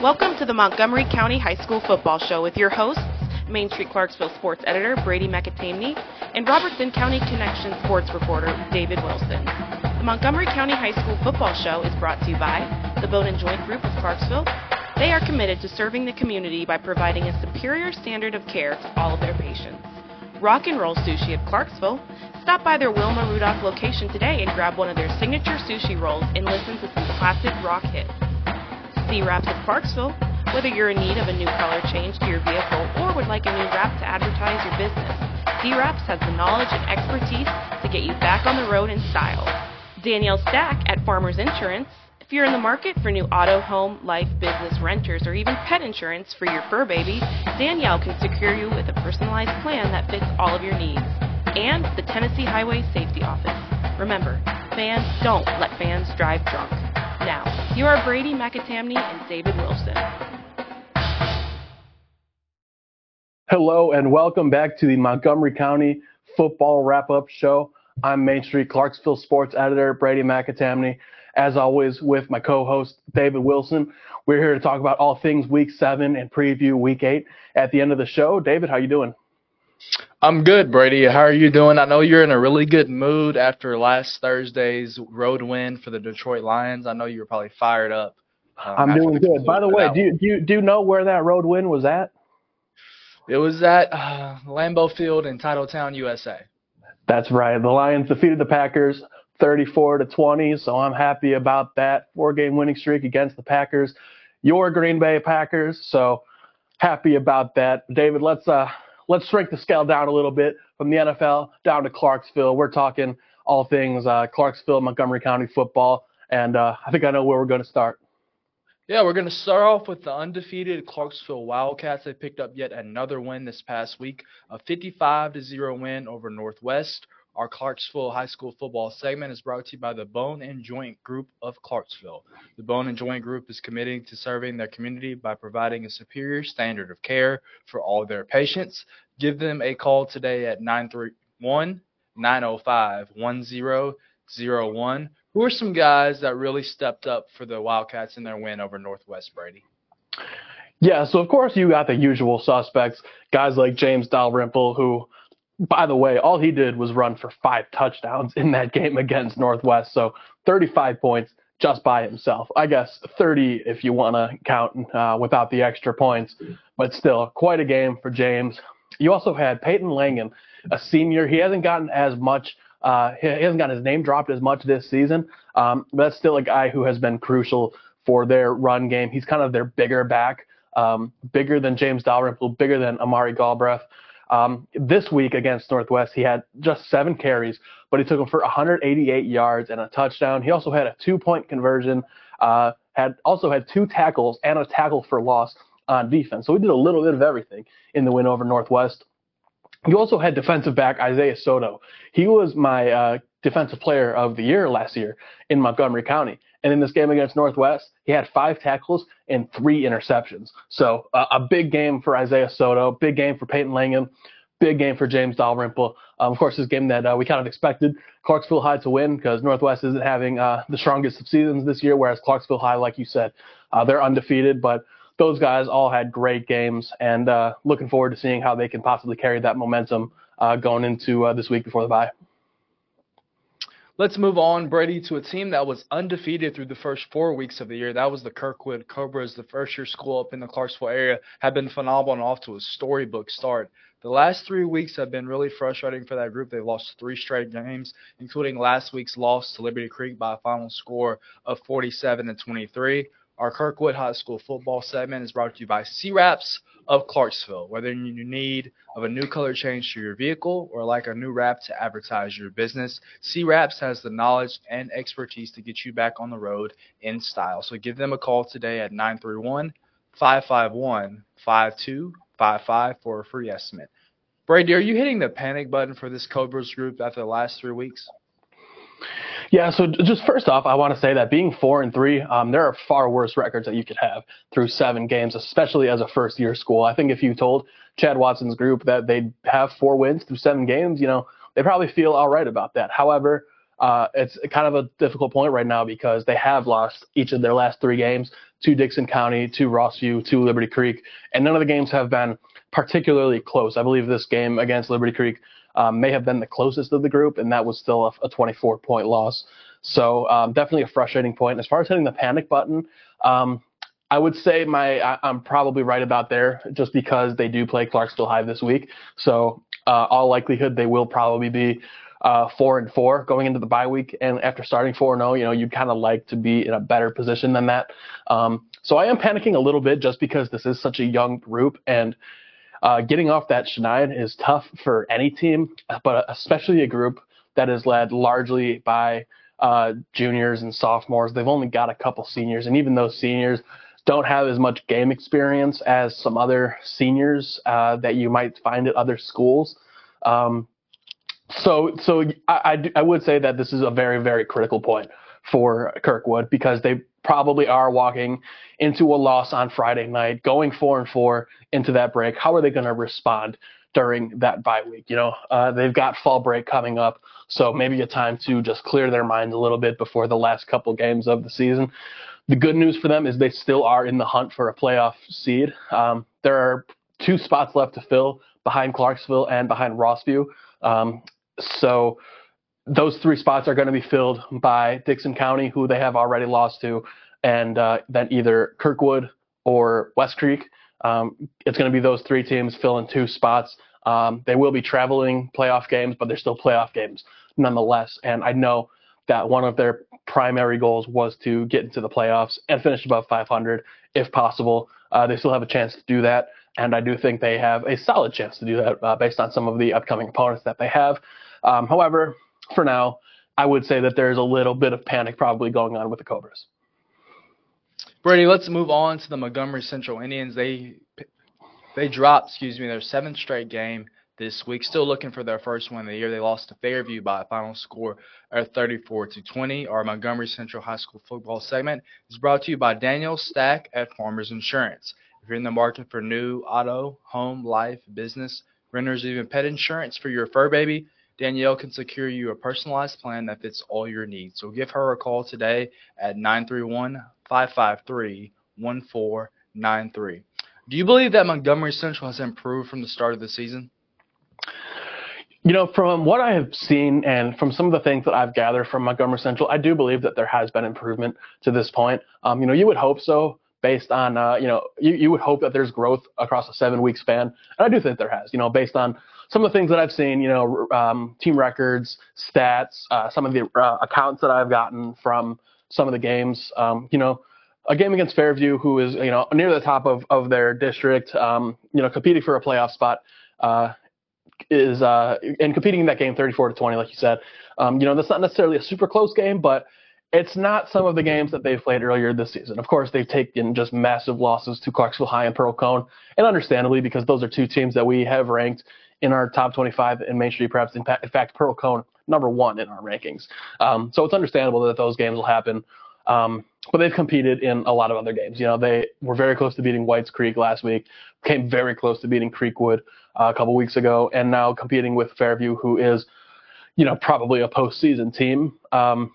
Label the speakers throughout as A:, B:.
A: Welcome to the Montgomery County High School Football Show with your hosts, Main Street Clarksville sports editor Brady McAtamney and Robertson County Connection sports reporter David Wilson. The Montgomery County High School Football Show is brought to you by the Bone and Joint Group of Clarksville. They are committed to serving the community by providing a superior standard of care to all of their patients. Rock and Roll Sushi of Clarksville. Stop by their Wilma Rudolph location today and grab one of their signature sushi rolls and listen to some classic rock hits. C Wraps of Clarksville. Whether you're in need of a new color change to your vehicle or would like a new wrap to advertise your business, C Wraps has the knowledge and expertise to get you back on the road in style. Danielle Stack at Farmers Insurance. If you're in the market for new auto, home, life, business, renters, or even pet insurance for your fur baby, Danielle can secure you with a personalized plan that fits all of your needs. And the Tennessee Highway Safety Office. Remember, fans don't let fans drive drunk. Now, you are Brady McAtamney and David Wilson.
B: Hello and welcome back to the Montgomery County Football Wrap Up Show. I'm Main Street Clarksville Sports Editor Brady McAtamney. As always, with my co-host David Wilson, we're here to talk about all things Week Seven and preview Week Eight. At the end of the show, David, how you doing?
C: I'm good, Brady. How are you doing? I know you're in a really good mood after last Thursday's road win for the Detroit Lions. I know you were probably fired up.
B: Um, I'm doing good. By the way, do you, do you do you know where that road win was at?
C: It was at uh, Lambeau Field in Titletown, USA.
B: That's right. The Lions defeated the Packers 34 to 20, so I'm happy about that four-game winning streak against the Packers. Your Green Bay Packers, so happy about that. David, let's uh let's shrink the scale down a little bit from the NFL down to Clarksville. We're talking all things uh, Clarksville, Montgomery County football, and uh, I think I know where we're going to start.
C: Yeah, we're going to start off with the undefeated Clarksville Wildcats. They picked up yet another win this past week, a 55 to 0 win over Northwest. Our Clarksville High School football segment is brought to you by the Bone and Joint Group of Clarksville. The Bone and Joint Group is committed to serving their community by providing a superior standard of care for all their patients. Give them a call today at 931 905 1001 who are some guys that really stepped up for the Wildcats in their win over Northwest Brady?
B: Yeah, so of course you got the usual suspects, guys like James Dalrymple, who, by the way, all he did was run for five touchdowns in that game against Northwest. So 35 points just by himself. I guess 30 if you want to count uh, without the extra points, but still quite a game for James. You also had Peyton Langan, a senior. He hasn't gotten as much uh, he hasn't got his name dropped as much this season, um, but that's still a guy who has been crucial for their run game. He's kind of their bigger back, um, bigger than James Dalrymple, bigger than Amari Galbraith. Um, this week against Northwest, he had just seven carries, but he took them for 188 yards and a touchdown. He also had a two-point conversion, uh, had also had two tackles and a tackle for loss on defense. So he did a little bit of everything in the win over Northwest. You also had defensive back Isaiah Soto. He was my uh, defensive player of the year last year in Montgomery County. And in this game against Northwest, he had five tackles and three interceptions. So uh, a big game for Isaiah Soto, big game for Peyton Langham, big game for James Dalrymple. Um, of course, this game that uh, we kind of expected Clarksville High to win because Northwest isn't having uh, the strongest of seasons this year, whereas Clarksville High, like you said, uh, they're undefeated. But those guys all had great games, and uh, looking forward to seeing how they can possibly carry that momentum uh, going into this week before the bye.
C: Let's move on, Brady, to a team that was undefeated through the first four weeks of the year. That was the Kirkwood Cobras, the first year school up in the Clarksville area, had been phenomenal and off to a storybook start. The last three weeks have been really frustrating for that group. They've lost three straight games, including last week's loss to Liberty Creek by a final score of 47 to 23. Our Kirkwood High School football segment is brought to you by C-Wraps of Clarksville. Whether you need of a new color change to your vehicle or like a new wrap to advertise your business, C-Wraps has the knowledge and expertise to get you back on the road in style. So give them a call today at 931 551 5255 for a free estimate. Brady, are you hitting the panic button for this Cobras group after the last three weeks?
B: Yeah, so just first off, I want to say that being four and three, um, there are far worse records that you could have through seven games, especially as a first year school. I think if you told Chad Watson's group that they'd have four wins through seven games, you know, they probably feel all right about that. However, uh, it's kind of a difficult point right now because they have lost each of their last three games to Dickson County, to Rossview, to Liberty Creek, and none of the games have been particularly close. I believe this game against Liberty Creek um, may have been the closest of the group, and that was still a, a 24 point loss. So um, definitely a frustrating point. As far as hitting the panic button, um, I would say my I, am probably right about there, just because they do play Clarksville High this week. So uh, all likelihood they will probably be uh, four and four going into the bye week, and after starting four and zero, oh, you know you'd kind of like to be in a better position than that. Um, so I am panicking a little bit just because this is such a young group and uh, getting off that schneid is tough for any team, but especially a group that is led largely by uh, juniors and sophomores. They've only got a couple seniors, and even those seniors don't have as much game experience as some other seniors uh, that you might find at other schools. Um, so, so I, I, I would say that this is a very, very critical point for Kirkwood because they probably are walking into a loss on Friday night, going four and four into that break. How are they going to respond during that bye week? You know, uh, they've got fall break coming up, so maybe a time to just clear their minds a little bit before the last couple games of the season. The good news for them is they still are in the hunt for a playoff seed. Um, there are two spots left to fill behind Clarksville and behind Rossview. Um, so those three spots are going to be filled by Dickson County, who they have already lost to, and uh, then either Kirkwood or West Creek. Um, it's going to be those three teams filling two spots. Um, they will be traveling playoff games, but they're still playoff games nonetheless. And I know that one of their primary goals was to get into the playoffs and finish above 500 if possible. Uh, they still have a chance to do that. And I do think they have a solid chance to do that uh, based on some of the upcoming opponents that they have. Um, however, for now, I would say that there's a little bit of panic probably going on with the Cobras.
C: Brady, let's move on to the Montgomery Central Indians. They they dropped, excuse me, their seventh straight game this week. Still looking for their first win of the year. They lost to Fairview by a final score of 34 to 20. Our Montgomery Central High School football segment is brought to you by Danielle Stack at Farmers Insurance. If you're in the market for new auto, home, life, business, renters, even pet insurance for your fur baby, Danielle can secure you a personalized plan that fits all your needs. So give her a call today at 931 553 1493. Do you believe that Montgomery Central has improved from the start of the season?
B: You know, from what I have seen and from some of the things that I've gathered from Montgomery Central, I do believe that there has been improvement to this point. Um, you know, you would hope so based on, uh, you know, you, you would hope that there's growth across a seven week span. And I do think there has, you know, based on some of the things that I've seen, you know, um, team records, stats, uh, some of the uh, accounts that I've gotten from some of the games. Um, you know, a game against Fairview, who is you know near the top of of their district, um, you know, competing for a playoff spot. Uh, is uh, and competing in that game 34 to 20, like you said. Um, you know, that's not necessarily a super close game, but it's not some of the games that they've played earlier this season. Of course, they've taken just massive losses to Clarksville High and Pearl-Cohn, and understandably because those are two teams that we have ranked in our top 25 in Main Street Preps. In, fact, Pearl-Cohn number one in our rankings. Um, so it's understandable that those games will happen. Um, but they've competed in a lot of other games. You know, they were very close to beating Whites Creek last week, came very close to beating Kirkwood uh, a couple weeks ago, and now competing with Fairview, who is, you know, probably a postseason team. Um,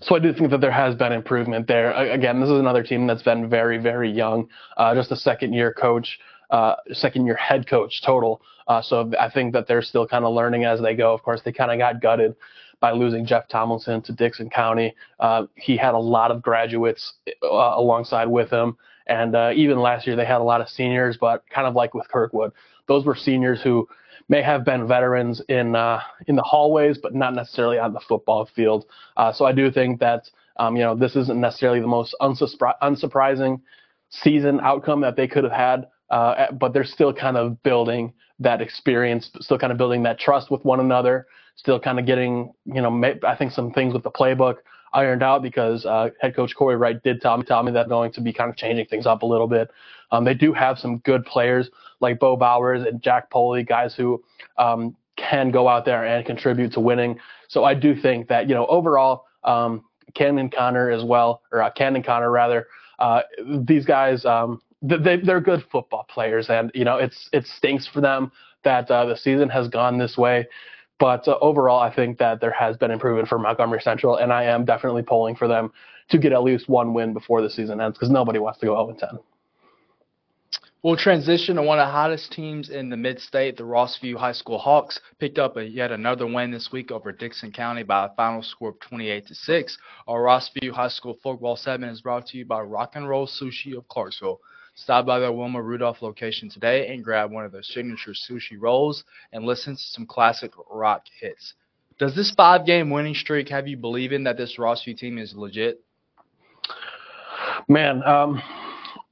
B: so I do think that there has been improvement there. Again, this is another team that's been very, very young, uh, just a second year coach uh, second year head coach total. Uh, so I think that they're still kind of learning as they go. Of course, they kind of got gutted by losing Jeff Tomlinson to Dickson County. Uh, he had a lot of graduates uh, alongside with him. And uh, even last year, they had a lot of seniors, but kind of like with Kirkwood, those were seniors who may have been veterans in uh, in the hallways, but not necessarily on the football field. So I do think that um, you know this isn't necessarily the most unsurprising season outcome that they could have had, uh, but they're still kind of building that experience, still kind of building that trust with one another, still kind of getting, you know, I think some things with the playbook ironed out because uh, head coach Corey Wright did tell me, tell me that going to be kind of changing things up a little bit. Um, they do have some good players like Bo Bowers and Jack Poley, guys who um, can go out there and contribute to winning. So I do think that, you know, overall, um, Cannon Connor as well, or uh, Cannon Connor rather, uh, these guys, um, they, they're good football players, and you know it's it stinks for them that uh, the season has gone this way. But uh, overall, I think that there has been improvement for Montgomery Central, and I am definitely pulling for them to get at least one win before the season ends because nobody wants to go 0 10.
C: We'll transition to one of the hottest teams in the mid-state. The Rossview High School Hawks picked up a, yet another win this week over Dickson County by a final score of 28 to six. Our Rossview High School football segment is brought to you by Rock and Roll Sushi of Clarksville. Stop by their Wilma Rudolph location today and grab one of their signature sushi rolls and listen to some classic rock hits. Does this five-game winning streak have you believing that this Rossview team is legit?
B: Man, um,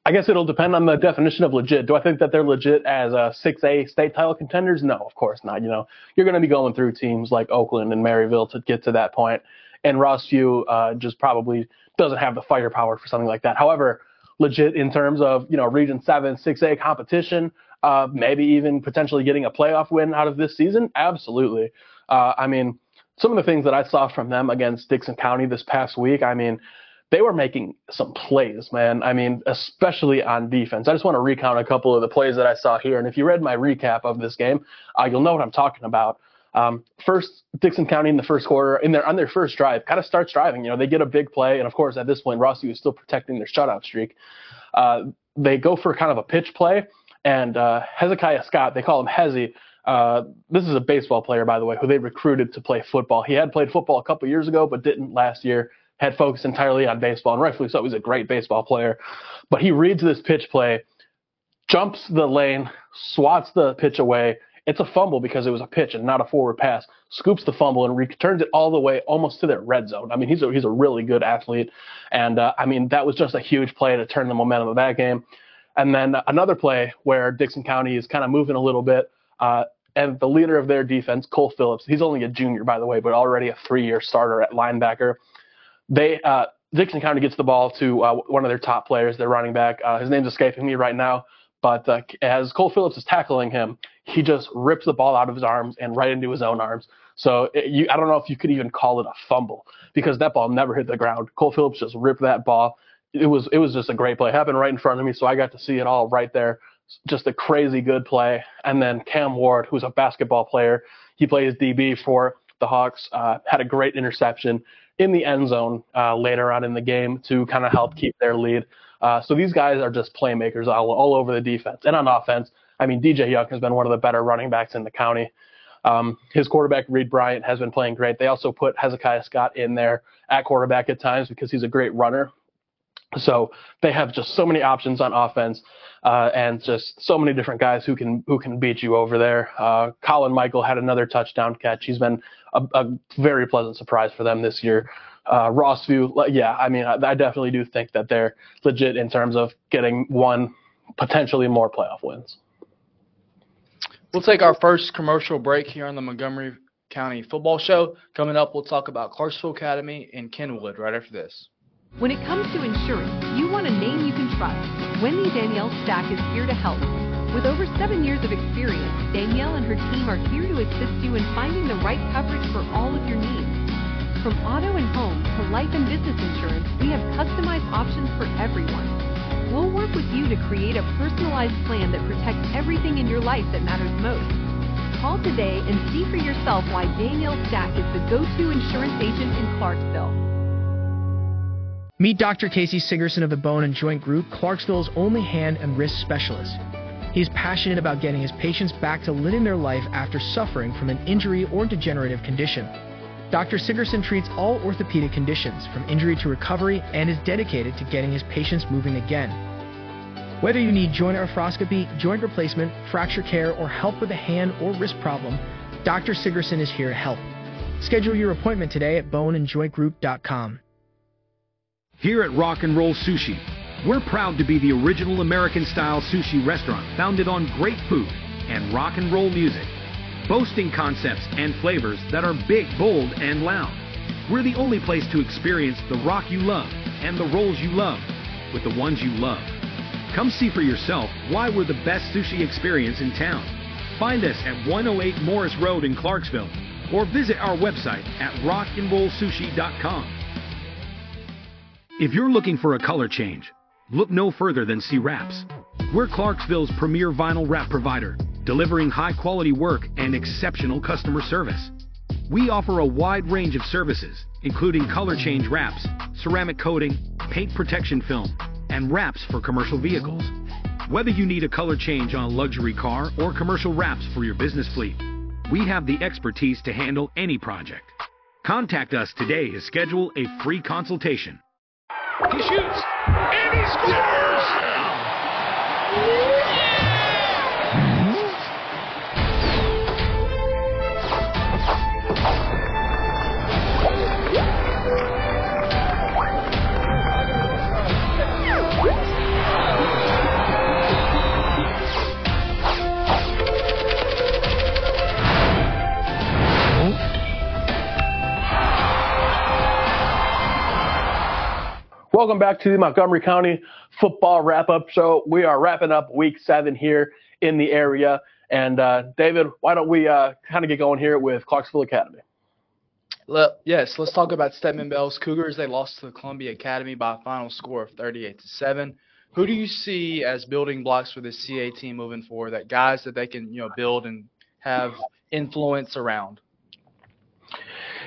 B: I guess it'll depend on the definition of legit. Do I think that they're legit as a 6A state title contenders? No, of course not. You know, you're going to be going through teams like Oakland and Maryville to get to that point, and Rossview uh, just probably doesn't have the firepower for something like that. However, legit in terms of you know Region Seven, 6A competition, uh, maybe even potentially getting a playoff win out of this season. Absolutely. Uh, I mean, some of the things that I saw from them against Dickson County this past week. I mean they were making some plays, man. I mean, especially on defense. I just want to recount a couple of the plays that I saw here. And if you read my recap of this game, uh, you'll know what I'm talking about. Um, first, Dickson County in the first quarter, in their on their first drive, kind of starts driving. You know, they get a big play, and of course, at this point, Rossi is still protecting their shutout streak. Uh, they go for kind of a pitch play, and uh, Hezekiah Scott, they call him Hezzy. Uh, this is a baseball player, by the way, who they recruited to play football. He had played football a couple years ago, but didn't last year had focused entirely on baseball, and rightfully so. He's a great baseball player. But he reads this pitch play, jumps the lane, swats the pitch away. It's a fumble because it was a pitch and not a forward pass. Scoops the fumble and returns it all the way almost to their red zone. I mean, he's a he's a really good athlete, and uh, I mean that was just a huge play to turn the momentum of that game. And then another play where Dickson County is kind of moving a little bit. Uh, and the leader of their defense, Cole Phillips, he's only a junior, by the way, but already a three year starter at linebacker they uh, Dickson County gets the ball to uh, one of their top players, their running back. Uh, his name's escaping me right now, but uh, as Cole Phillips is tackling him, he just rips the ball out of his arms and right into his own arms. So it, you, I don't know if you could even call it a fumble because that ball never hit the ground. Cole Phillips just ripped that ball. It was it was just a great play. It happened right in front of me, so I got to see it all right there. Just a crazy good play. And then Cam Ward, who's a basketball player, he plays DB for the Hawks, uh, had a great interception in the end zone uh, later on in the game to kind of help keep their lead. Uh, so these guys are just playmakers all, all over the defense and on offense. I mean, DJ Young has been one of the better running backs in the county. Um, his quarterback, Reed Bryant, has been playing great. They also put Hezekiah Scott in there at quarterback at times because he's a great runner. So they have just so many options on offense, uh, and just so many different guys who can who can beat you over there. Uh, Colin Michael had another touchdown catch. He's been a, a very pleasant surprise for them this year. Uh, Rossview, yeah, I mean, I, I definitely do think that they're legit in terms of getting one, potentially more playoff wins.
C: We'll take our first commercial break here on the Montgomery County Football Show. Coming up, we'll talk about Clarksville Academy and Kenwood right after this.
D: When it comes to insurance, you want a name you can trust. Wendy Danielle Stack is here to help. With over seven years of experience, Danielle and her team are here to assist you in finding the right coverage for all of your needs. From auto and home to life and business insurance, we have customized options for everyone. We'll work with you to create a personalized plan that protects everything in your life that matters most. Call today and see for yourself why Danielle Stack is the go-to insurance agent in Clarksville.
E: Meet Dr. Casey Sigerson of the Bone and Joint Group, Clarksville's only hand and wrist specialist. He is passionate about getting his patients back to living their life after suffering from an injury or degenerative condition. Dr. Sigerson treats all orthopedic conditions, from injury to recovery, and is dedicated to getting his patients moving again. Whether you need joint arthroscopy, joint replacement, fracture care, or help with a hand or wrist problem, Dr. Sigerson is here to help. Schedule your appointment today at boneandjointgroup.com.
F: Here at Rock and Roll Sushi, we're proud to be the original American style sushi restaurant founded on great food and rock and roll music, boasting concepts and flavors that are big, bold, and loud. We're the only place to experience the rock you love and the rolls you love with the ones you love. Come see for yourself why we're the best sushi experience in town. Find us at 108 Morris Road in Clarksville or visit our website at rockandrollsushi.com. If you're looking for a color change, Look no further than C Wraps. We're Clarksville's premier vinyl wrap provider, delivering high quality work and exceptional customer service. We offer a wide range of services, including color change wraps, ceramic coating, paint protection film, and wraps for commercial vehicles. Whether you need a color change on a luxury car or commercial wraps for your business fleet, we have the expertise to handle any project. Contact us today to schedule a free consultation.
G: He shoots and he scores!
B: Welcome back to the Montgomery County Football Wrap Up Show. We are wrapping up week seven here in the area. And uh, David, why don't we uh, kind of get going here with Clarksville Academy?
C: yes, let's talk about Stedman Bell's Cougars. They lost to the Columbia Academy by a final score of 38 to 7. Who do you see as building blocks for this CA team moving forward? That guys that they can, you know, build and have influence around?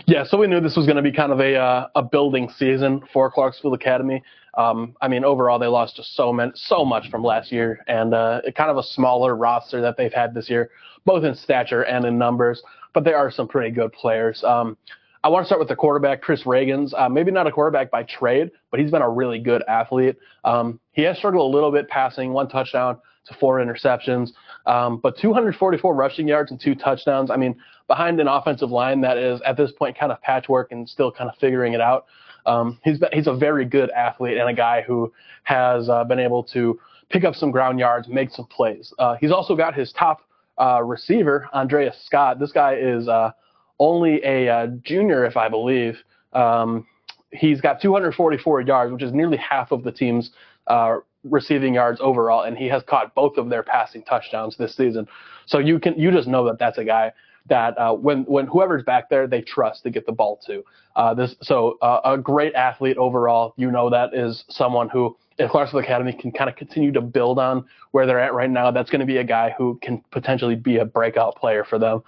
B: Yeah, so we knew this was going to be kind of a uh, a building season for Clarksville Academy. Um, I mean, overall they lost just so many, so much from last year, and uh, kind of a smaller roster that they've had this year, both in stature and in numbers. But they are some pretty good players. Um, I want to start with the quarterback, Chris Reagans. Uh, maybe not a quarterback by trade, but he's been a really good athlete. Um, he has struggled a little bit passing, one touchdown to four interceptions, um, but 244 rushing yards and two touchdowns. I mean, behind an offensive line that is at this point kind of patchwork and still kind of figuring it out. Um, he's he's a very good athlete and a guy who has uh, been able to pick up some ground yards, make some plays. Uh, he's also got his top uh, receiver, Andreas Scott. This guy is uh, only a uh, junior, if I believe. Um, he's got 244 yards, which is nearly half of the team's uh, receiving yards overall, and he has caught both of their passing touchdowns this season. So you can you just know that that's a guy that uh, when when whoever's back there, they trust to get the ball to. Uh, this so uh, a great athlete overall. You know that is someone who, if Clarksville Academy can kind of continue to build on where they're at right now, that's going to be a guy who can potentially be a breakout player for them.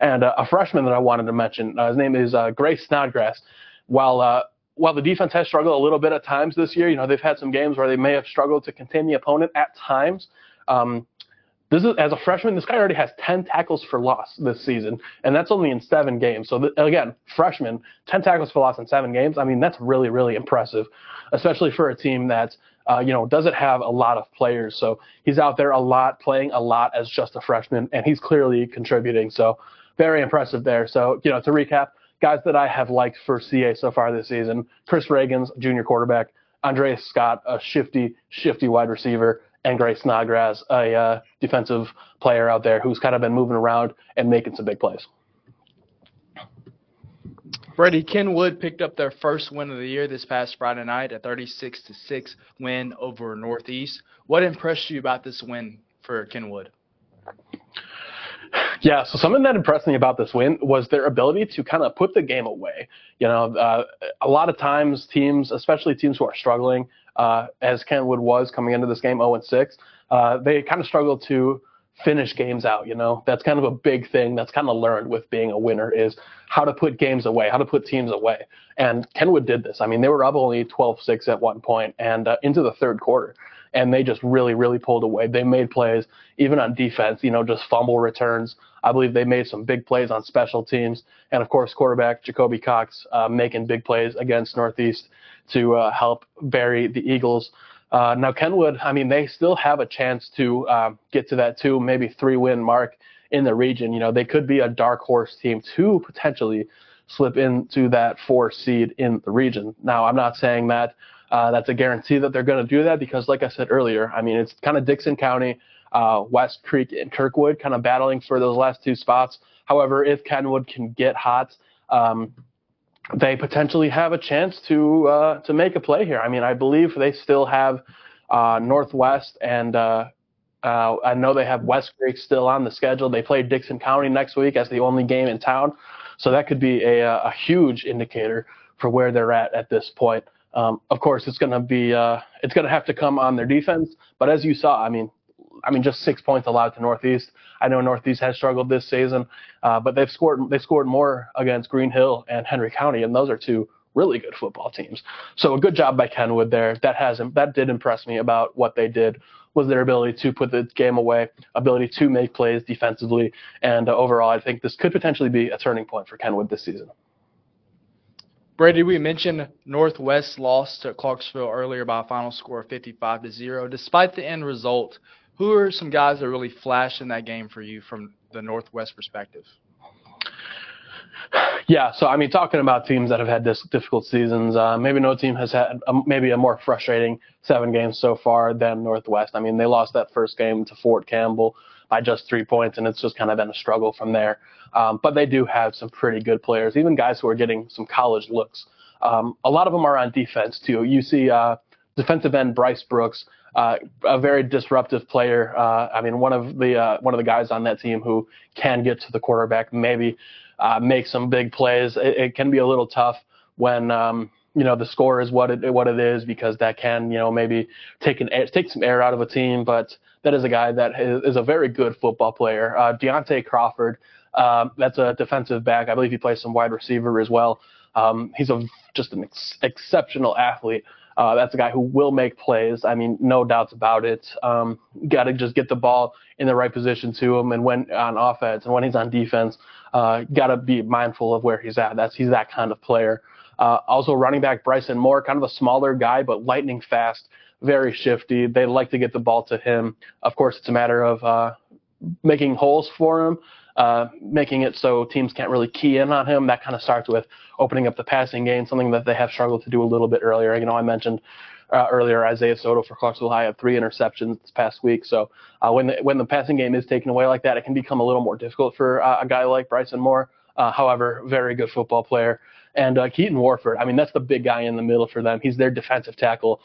B: And uh, a freshman that I wanted to mention, uh, his name is uh, Grace Snodgrass. While while the defense has struggled a little bit at times this year, you know they've had some games where they may have struggled to contain the opponent at times. Um, this is as a freshman, this guy already has 10 tackles for loss this season, and that's only in seven games. So th- again, freshman, 10 tackles for loss in seven games. I mean, that's really, really impressive, especially for a team that uh, you know doesn't have a lot of players. So he's out there a lot, playing a lot as just a freshman, and he's clearly contributing. So very impressive there. So you know, to recap, guys that I have liked for CA so far this season: Chris Reagans, junior quarterback, Andreas Scott, a shifty, shifty wide receiver and Gray Snodgrass, a uh, defensive player out there who's kind of been moving around and making some big plays.
C: Brady Kenwood picked up their first win of the year this past Friday night, a 36 to 6 win over Northeast. What impressed you about this win for Kenwood?
B: Yeah, so something that impressed me about this win was their ability to kind of put the game away. You know, uh, a lot of times teams, especially teams who are struggling, uh, as Kenwood was coming into this game 0 and 6, uh, they kind of struggle to finish games out. You know, that's kind of a big thing that's kind of learned with being a winner is how to put games away, how to put teams away. And Kenwood did this. I mean, they were up only 12-6 at one point and uh, into the third quarter and they just really, really pulled away. They made plays, even on defense, you know, just fumble returns. I believe they made some big plays on special teams. And of course, quarterback Jacoby Cox uh, making big plays against Northeast to uh, help bury the Eagles. Uh, now, Kenwood, I mean, they still have a chance to uh, get to that two, maybe three win mark in the region. You know, they could be a dark horse team to potentially slip into that four seed in the region. Now, I'm not saying that uh, that's a guarantee that they're going to do that because, like I said earlier, I mean, it's kind of Dickson County, uh, West Creek, and Kirkwood kind of battling for those last two spots. However, if Kenwood can get hot, um, they potentially have a chance to uh, to make a play here. I mean, I believe they still have uh, Northwest and uh, uh, I know they have West Creek still on the schedule. They play Dickson County next week as the only game in town, so that could be a, a huge indicator for where they're at at this point. Um, of course, it's going to be uh, it's going to have to come on their defense. But as you saw, I mean, I mean, just six points allowed to Northeast. I know Northeast has struggled this season, uh, but they've scored they scored more against Green Hill and Henry County, and those are two really good football teams. So a good job by Kenwood there. That has that did impress me about what they did was their ability to put the game away, ability to make plays defensively, and uh, overall, I think this could potentially be a turning point for Kenwood this season.
C: Brady, we mentioned Northwest lost to Clarksville earlier by a final score of 55 to zero. Despite the end result, who are some guys that really flashed in that game for you from the Northwest perspective?
B: Yeah, so I mean, talking about teams that have had this difficult seasons, uh, maybe no team has had a, maybe a more frustrating seven games so far than Northwest. I mean, they lost that first game to Fort Campbell by just three points, and it's just kind of been a struggle from there. Um, but they do have some pretty good players, even guys who are getting some college looks. Um, a lot of them are on defense too. You see uh, defensive end Bryce Brooks, uh, a very disruptive player. Uh, I mean, one of the uh, one of the guys on that team who can get to the quarterback, maybe uh, make some big plays. It, it, can be a little tough when um, you know the score is what it what it is because that can you know maybe take an take some air out of a team. But that is a guy that is, a very good football player. Uh, Deontay Crawford, um, that's a defensive back. I believe he plays some wide receiver as well. Um, he's a just an ex- exceptional athlete. Uh, that's a guy who will make plays. I mean, no doubts about it. Um, Got to just get the ball in the right position to him, and when on offense and when he's on defense, uh, got to be mindful of where he's at. That's he's that kind of player. Uh, also, running back Bryson Moore, kind of a smaller guy, but lightning fast, very shifty. They like to get the ball to him. Of course, it's a matter of uh, making holes for him, uh, making it so teams can't really key in on him. That kind of starts with opening up the passing game, something that they have struggled to do a little bit earlier. You know, I mentioned uh, earlier Isaiah Soto for Clarksville High had three interceptions this past week. So uh, when the when the passing game is taken away like that, it can become a little more difficult for uh, a guy like Bryson Moore. Uh, however, very good football player. And Keaton Warford, I mean, that's the big guy in the middle for them. He's their defensive tackle,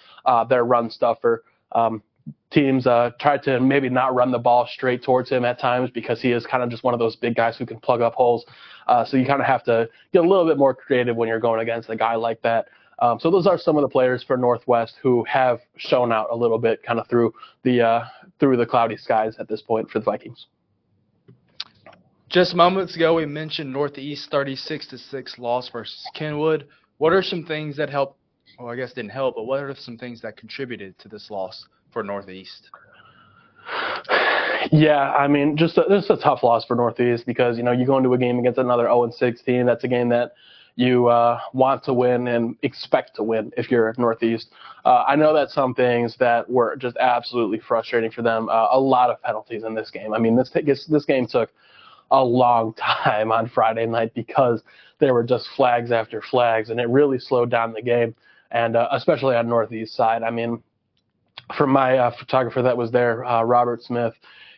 B: their run stuffer. Um, teams uh, try to maybe not run the ball straight towards him at times because he is kind of just one of those big guys who can plug up holes. Uh, so you kind of have to get a little bit more creative when you're going against a guy like that. Um, so those are some of the players for Northwest who have shown out a little bit, kind of through the uh, through the cloudy skies at this point for the Vikings.
C: Just moments ago, we mentioned Northeast 36 to six loss versus Kenwood. What are some things that help? Well, I guess didn't help, but what are some things that contributed to this loss for Northeast?
B: Yeah, I mean, just a, just a tough loss for Northeast because you know you go into a game against another 0 and 16. That's a game that you uh, want to win and expect to win if you're Northeast. Uh, I know that some things that were just absolutely frustrating for them. Uh, a lot of penalties in this game. I mean, this this game took a long time on Friday night because there were just flags after flags, and it really slowed down the game. And uh, especially on Northeast side, I mean, from my uh, photographer that was there, uh, Robert Smith,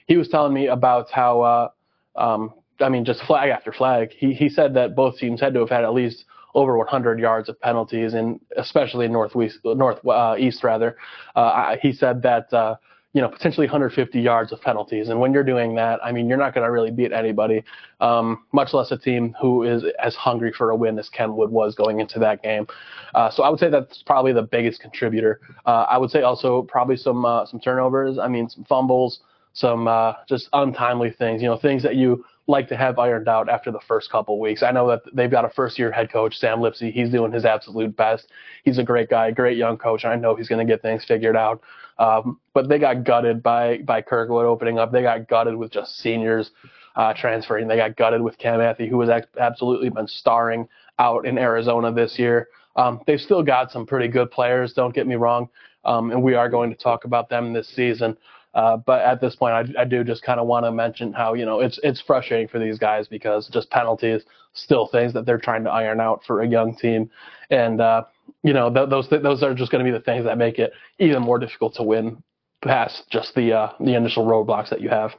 B: he was telling me about how um, I mean, just flag after flag. He he said that both teams had to have had at least over 100 yards of penalties, and especially in northwest, north uh, east rather. Uh, he said that uh, you know potentially 150 yards of penalties, and when you're doing that, I mean, you're not going to really beat anybody, um, much less a team who is as hungry for a win as Kenwood was going into that game. Uh, so I would say that's probably the biggest contributor. Uh, I would say also probably some uh, some turnovers. I mean, some fumbles, some just untimely things. You know, things that you like to have ironed out after the first couple weeks. I know that they've got a first year head coach, Sam Lipsy. He's doing his absolute best. He's a great guy, great young coach. I know he's going to get things figured out. Um, but they got gutted by by Kirkwood opening up. They got gutted with just seniors uh, transferring. They got gutted with Cam Matthew, who has absolutely been starring out in Arizona this year. Um, they've still got some pretty good players. Don't get me wrong, um, and we are going to talk about them this season. Uh, but at this point, I, I do just kind of want to mention how you know it's it's frustrating for these guys because just penalties, still things that they're trying to iron out for a young team, and uh, you know th- those th- those are just going to be the things that make it even more difficult to win past just the uh, the initial roadblocks that you have.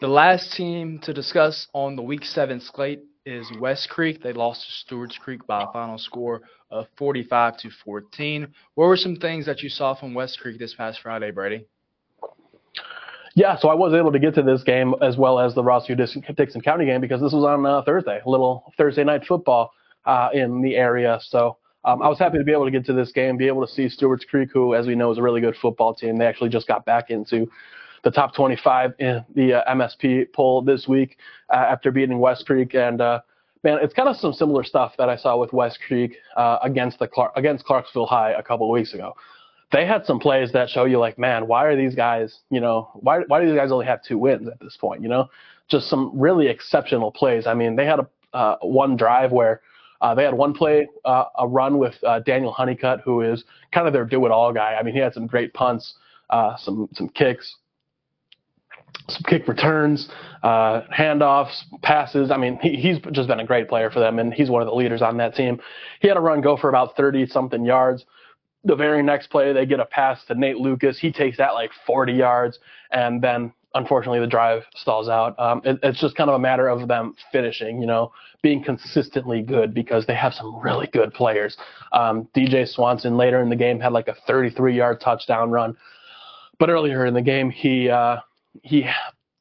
C: The last team to discuss on the Week Seven slate is West Creek. They lost to Stewart's Creek by a final score of 45 to 14. What were some things that you saw from West Creek this past Friday, Brady?
B: Yeah, so I was able to get to this game as well as the Rossview Dickson County game because this was on uh, Thursday, a little Thursday night football uh, in the area. So um, I was happy to be able to get to this game, be able to see Stewart's Creek, who, as we know, is a really good football team. They actually just got back into the top 25 in the uh, MSP poll this week uh, after beating West Creek and uh, man, it's kind of some similar stuff that I saw with West Creek uh, against the Clark, against Clarksville High a couple of weeks ago. They had some plays that show you like, man, why are these guys, you know, why why do these guys only have two wins at this point? You know, just some really exceptional plays. I mean, they had a uh, one drive where uh, they had one play, uh, a run with uh, Daniel Honeycutt, who is kind of their do-it-all guy. I mean, he had some great punts, some some kicks, some kick returns, uh, handoffs, passes. I mean, he, he's just been a great player for them, and he's one of the leaders on that team. He had a run go for about 30 something yards. The very next play, they get a pass to Nate Lucas. He takes that like 40 yards, and then unfortunately the drive stalls out. Um, it, it's just kind of a matter of them finishing, you know, being consistently good because they have some really good players. Um, DJ Swanson later in the game had like a 33 yard touchdown run, but earlier in the game he uh, he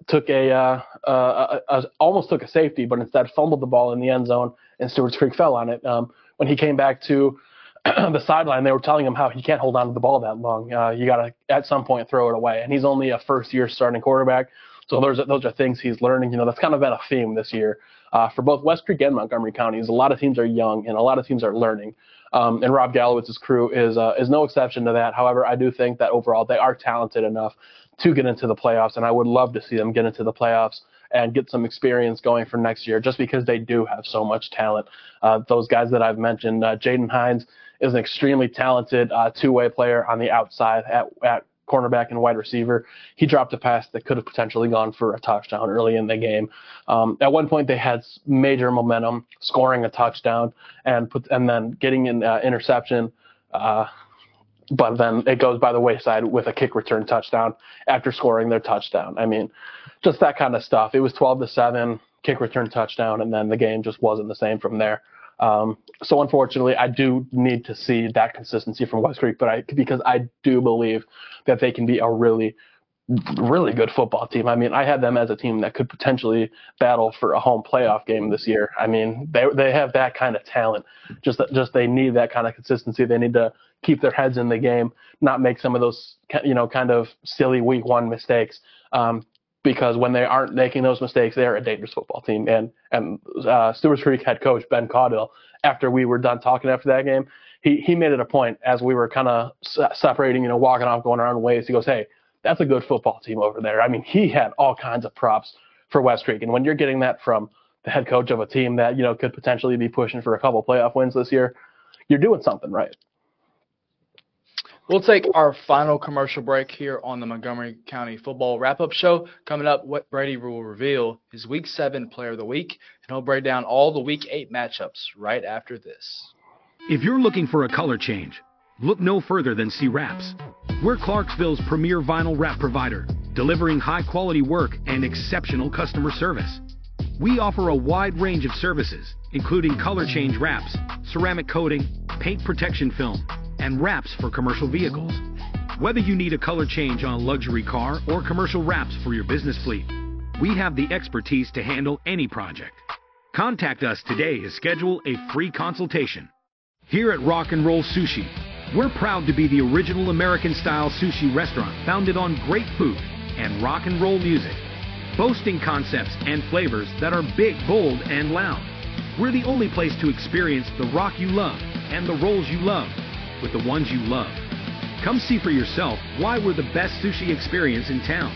B: took a, uh, uh, a, a, almost took a safety, but instead fumbled the ball in the end zone, and Stewart's Creek fell on it. Um, when he came back to the sideline, they were telling him how he can't hold on to the ball that long. Uh, you got to at some point throw it away, and he's only a first-year starting quarterback. So those are, those are things he's learning. You know, that's kind of been a theme this year uh, for both West Creek and Montgomery counties. A lot of teams are young, and a lot of teams are learning. Um, and Rob Galowitz's crew is uh, is no exception to that. However, I do think that overall they are talented enough to get into the playoffs, and I would love to see them get into the playoffs and get some experience going for next year, just because they do have so much talent. Uh, those guys that I've mentioned, uh, Jaden Hines is an extremely talented uh, two-way player on the outside at, at cornerback and wide receiver. He dropped a pass that could have potentially gone for a touchdown early in the game. Um, at one point, they had major momentum, scoring a touchdown and put and then getting an uh, interception. Uh, but then it goes by the wayside with a kick return touchdown after scoring their touchdown. I mean, just that kind of stuff. It was 12 to seven, kick return touchdown, and then the game just wasn't the same from there. Um, so unfortunately, I do need to see that consistency from West Creek, but I because I do believe that they can be a really really good football team. I mean, I had them as a team that could potentially battle for a home playoff game this year. I mean, they they have that kind of talent. Just just they need that kind of consistency. They need to keep their heads in the game, not make some of those you know kind of silly week one mistakes. Um, because when they aren't making those mistakes, they're a dangerous football team. And and uh, Stewart's Creek head coach Ben Caudill, after we were done talking after that game, he he made it a point as we were kind of separating, you know, walking off, going our own ways. He goes, "Hey, that's a good football team over there." I mean, he had all kinds of props for West Creek, and when you're getting that from the head coach of a team that you know could potentially be pushing for a couple playoff wins this year, you're doing something right.
C: We'll take our final commercial break here on the Montgomery County Football Wrap Up Show. Coming up, what Brady will reveal his Week 7 Player of the Week, and he'll break down all the Week 8 matchups right after this.
F: If you're looking for a color change, look no further than C Wraps. We're Clarksville's premier vinyl wrap provider, delivering high quality work and exceptional customer service. We offer a wide range of services, including color change wraps, ceramic coating, paint protection film, and wraps for commercial vehicles. Whether you need a color change on a luxury car or commercial wraps for your business fleet, we have the expertise to handle any project. Contact us today to schedule a free consultation. Here at Rock and Roll Sushi, we're proud to be the original American style sushi restaurant founded on great food and rock and roll music, boasting concepts and flavors that are big, bold, and loud. We're the only place to experience the rock you love and the rolls you love with the ones you love. Come see for yourself why we're the best sushi experience in town.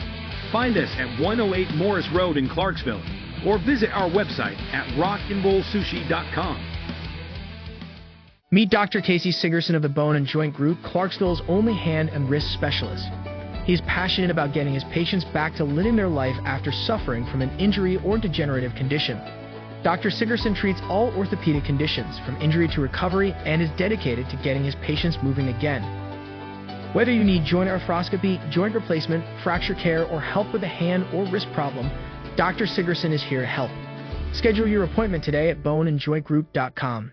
F: Find us at 108 Morris Road in Clarksville or visit our website at rockandrollsushi.com.
E: Meet Dr. Casey Sigerson of the Bone and Joint Group, Clarksville's only hand and wrist specialist. He's passionate about getting his patients back to living their life after suffering from an injury or degenerative condition. Dr. Sigerson treats all orthopedic conditions, from injury to recovery, and is dedicated to getting his patients moving again. Whether you need joint arthroscopy, joint replacement, fracture care, or help with a hand or wrist problem, Dr. Sigerson is here to help. Schedule your appointment today at boneandjointgroup.com.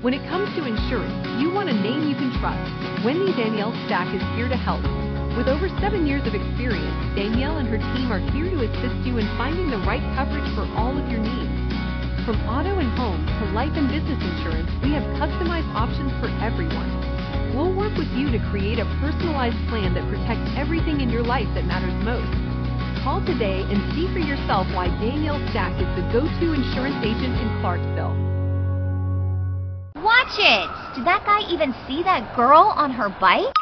D: When it comes to insurance, you want a name you can trust. Wendy Danielle Stack is here to help. With over seven years of experience, Danielle and her team are here to assist you in finding the right coverage for all of your needs. From auto and home to life and business insurance, we have customized options for everyone. We'll work with you to create a personalized plan that protects everything in your life that matters most. Call today and see for yourself why Danielle Stack is the go-to insurance agent in Clarksville.
H: Watch it! Did that guy even see that girl on her bike?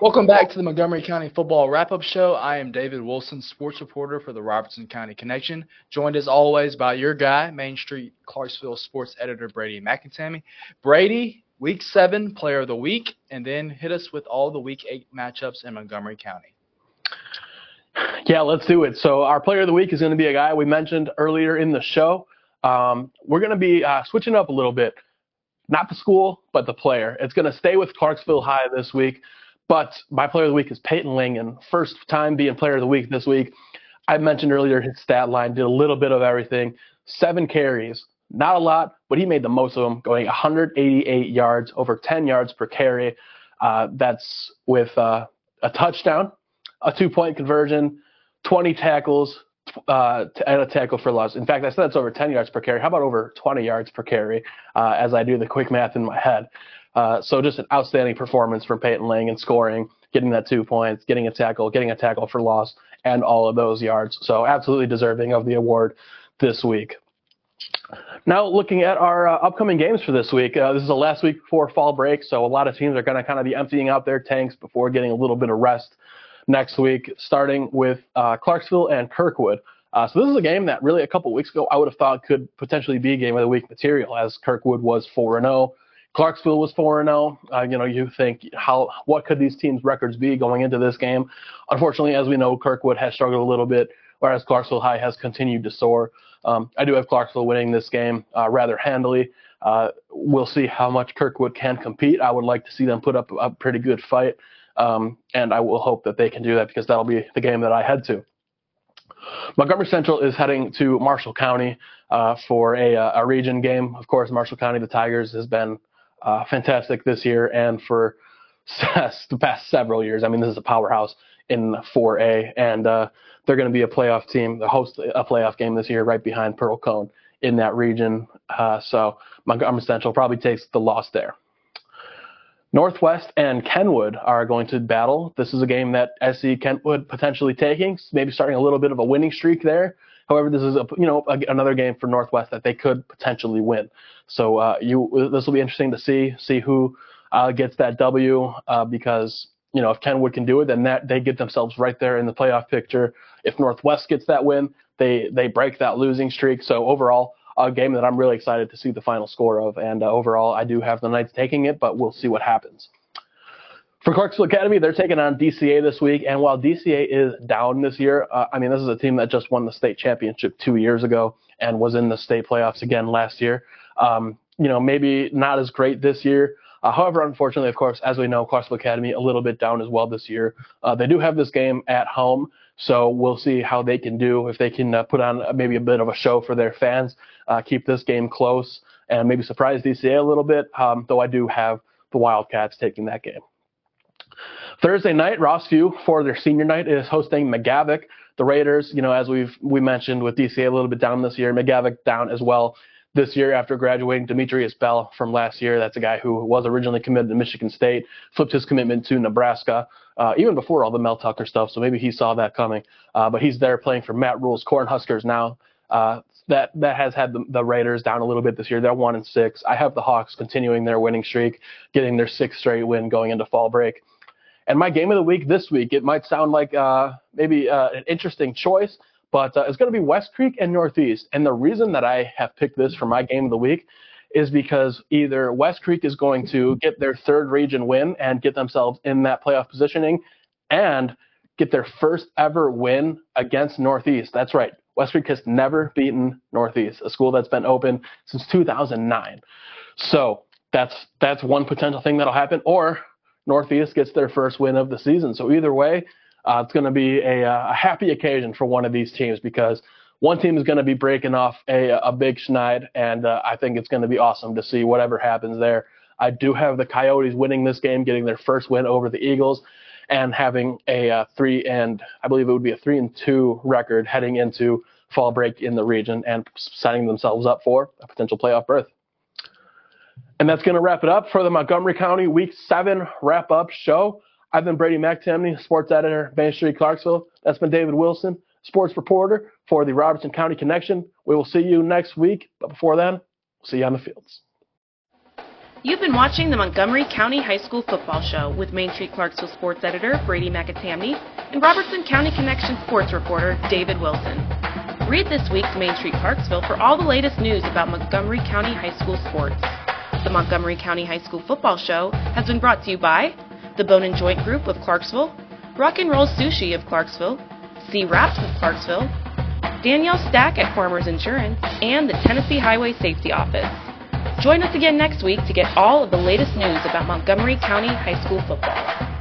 C: Welcome back to the Montgomery County Football Wrap Up Show. I am David Wilson, sports reporter for the Robertson County Connection, joined as always by your guy, Main Street Clarksville sports editor Brady McIntyre. Brady, week seven player of the week, and then hit us with all the week eight matchups in Montgomery County.
B: Yeah, let's do it. So, our player of the week is going to be a guy we mentioned earlier in the show. Um, we're going to be uh, switching up a little bit. Not the school, but the player. It's going to stay with Clarksville High this week. But my player of the week is Peyton Lingen. First time being player of the week this week. I mentioned earlier his stat line did a little bit of everything. Seven carries, not a lot, but he made the most of them, going 188 yards, over 10 yards per carry. Uh, that's with uh, a touchdown, a two-point conversion, 20 tackles, uh, and a tackle for loss. In fact, I said that's over 10 yards per carry. How about over 20 yards per carry? Uh, as I do the quick math in my head. Uh, so just an outstanding performance from Peyton Lang in scoring, getting that two points, getting a tackle, getting a tackle for loss, and all of those yards. So absolutely deserving of the award this week. Now looking at our uh, upcoming games for this week, uh, this is the last week before fall break, so a lot of teams are going to kind of be emptying out their tanks before getting a little bit of rest next week, starting with uh, Clarksville and Kirkwood. Uh, so this is a game that really a couple weeks ago I would have thought could potentially be game of the week material, as Kirkwood was 4 0 Clarksville was 4 0. Uh, you know, you think how what could these teams' records be going into this game? Unfortunately, as we know, Kirkwood has struggled a little bit, whereas Clarksville High has continued to soar. Um, I do have Clarksville winning this game uh, rather handily. Uh, we'll see how much Kirkwood can compete. I would like to see them put up a pretty good fight, um, and I will hope that they can do that because that'll be the game that I head to. Montgomery Central is heading to Marshall County uh, for a, uh, a region game. Of course, Marshall County, the Tigers, has been uh, fantastic this year and for the past several years. I mean, this is a powerhouse in 4A, and uh, they're going to be a playoff team, They host a playoff game this year, right behind Pearl-Cohn in that region. Uh, so Montgomery Central probably takes the loss there. Northwest and Kenwood are going to battle. This is a game that SC Kenwood potentially taking, maybe starting a little bit of a winning streak there. However, this is a you know a, another game for Northwest that they could potentially win. So uh, you this will be interesting to see see who uh, gets that W uh, because you know if Kenwood can do it, then that they get themselves right there in the playoff picture. If Northwest gets that win, they they break that losing streak. So overall, a game that I'm really excited to see the final score of. And uh, overall, I do have the Knights taking it, but we'll see what happens. For Clarksville Academy, they're taking on DCA this week, and while DCA is down this year, uh, I mean this is a team that just won the state championship two years ago and was in the state playoffs again last year. Um, you know, maybe not as great this year. Uh, however, unfortunately, of course, as we know, Clarksville Academy a little bit down as well this year. Uh, they do have this game at home, so we'll see how they can do if they can uh, put on maybe a bit of a show for their fans, uh, keep this game close, and maybe surprise DCA a little bit. Um, though I do have the Wildcats taking that game. Thursday night, Rossview for their senior night is hosting McGavock. The Raiders, you know, as we've we mentioned with DCA a little bit down this year, McGavock down as well this year after graduating. Demetrius Bell from last year, that's a guy who was originally committed to Michigan State, flipped his commitment to Nebraska, uh, even before all the Mel Tucker stuff. So maybe he saw that coming. Uh, but he's there playing for Matt Rhule's Cornhuskers now. Uh, that that has had the, the, Raiders down a little bit this year. They're one and six. I have the Hawks continuing their winning streak, getting their sixth straight win going into fall break. And my game of the week this week, it might sound like uh, maybe uh, an interesting choice, but uh, it's going to be West Creek and Northeast. And the reason that I have picked this for my game of the week is because either West Creek is going to get their third region win and get themselves in that playoff positioning and get their first ever win against Northeast. That's right. West Creek has never beaten Northeast, a school that's been open since 2009. So that's that's one potential thing that'll happen. Or Northeast gets their first win of the season. So either way, uh, it's going to be a, uh, a, happy occasion for one of these teams because one team is going to be breaking off a, a big schneid, and uh, I think it's going to be awesome to see whatever happens there. I do have the Coyotes winning this game, getting their first win over the Eagles, and having a uh, three and I believe it would be a three and two record heading into fall break in the region and setting themselves up for a potential playoff berth. And that's going to wrap it up for the Montgomery County Week 7 wrap up show. I've been Brady McAtamney, sports editor, Main Street, Clarksville. That's been David Wilson, sports reporter for the Robertson County Connection. We will see you next week, but before then, we'll see you on the fields.
A: You've been watching the Montgomery County High School Football Show with Main Street Clarksville sports editor Brady McAtamney and Robertson County Connection sports reporter David Wilson. Read this week's Main Street Clarksville for all the latest news about Montgomery County High School sports. The Montgomery County High School Football Show has been brought to you by the Bone and Joint Group of Clarksville, Rock and Roll Sushi of Clarksville, C Wraps of Clarksville, Danielle Stack at Farmers Insurance, and the Tennessee Highway Safety Office. Join us again next week to get all of the latest news about Montgomery County High School football.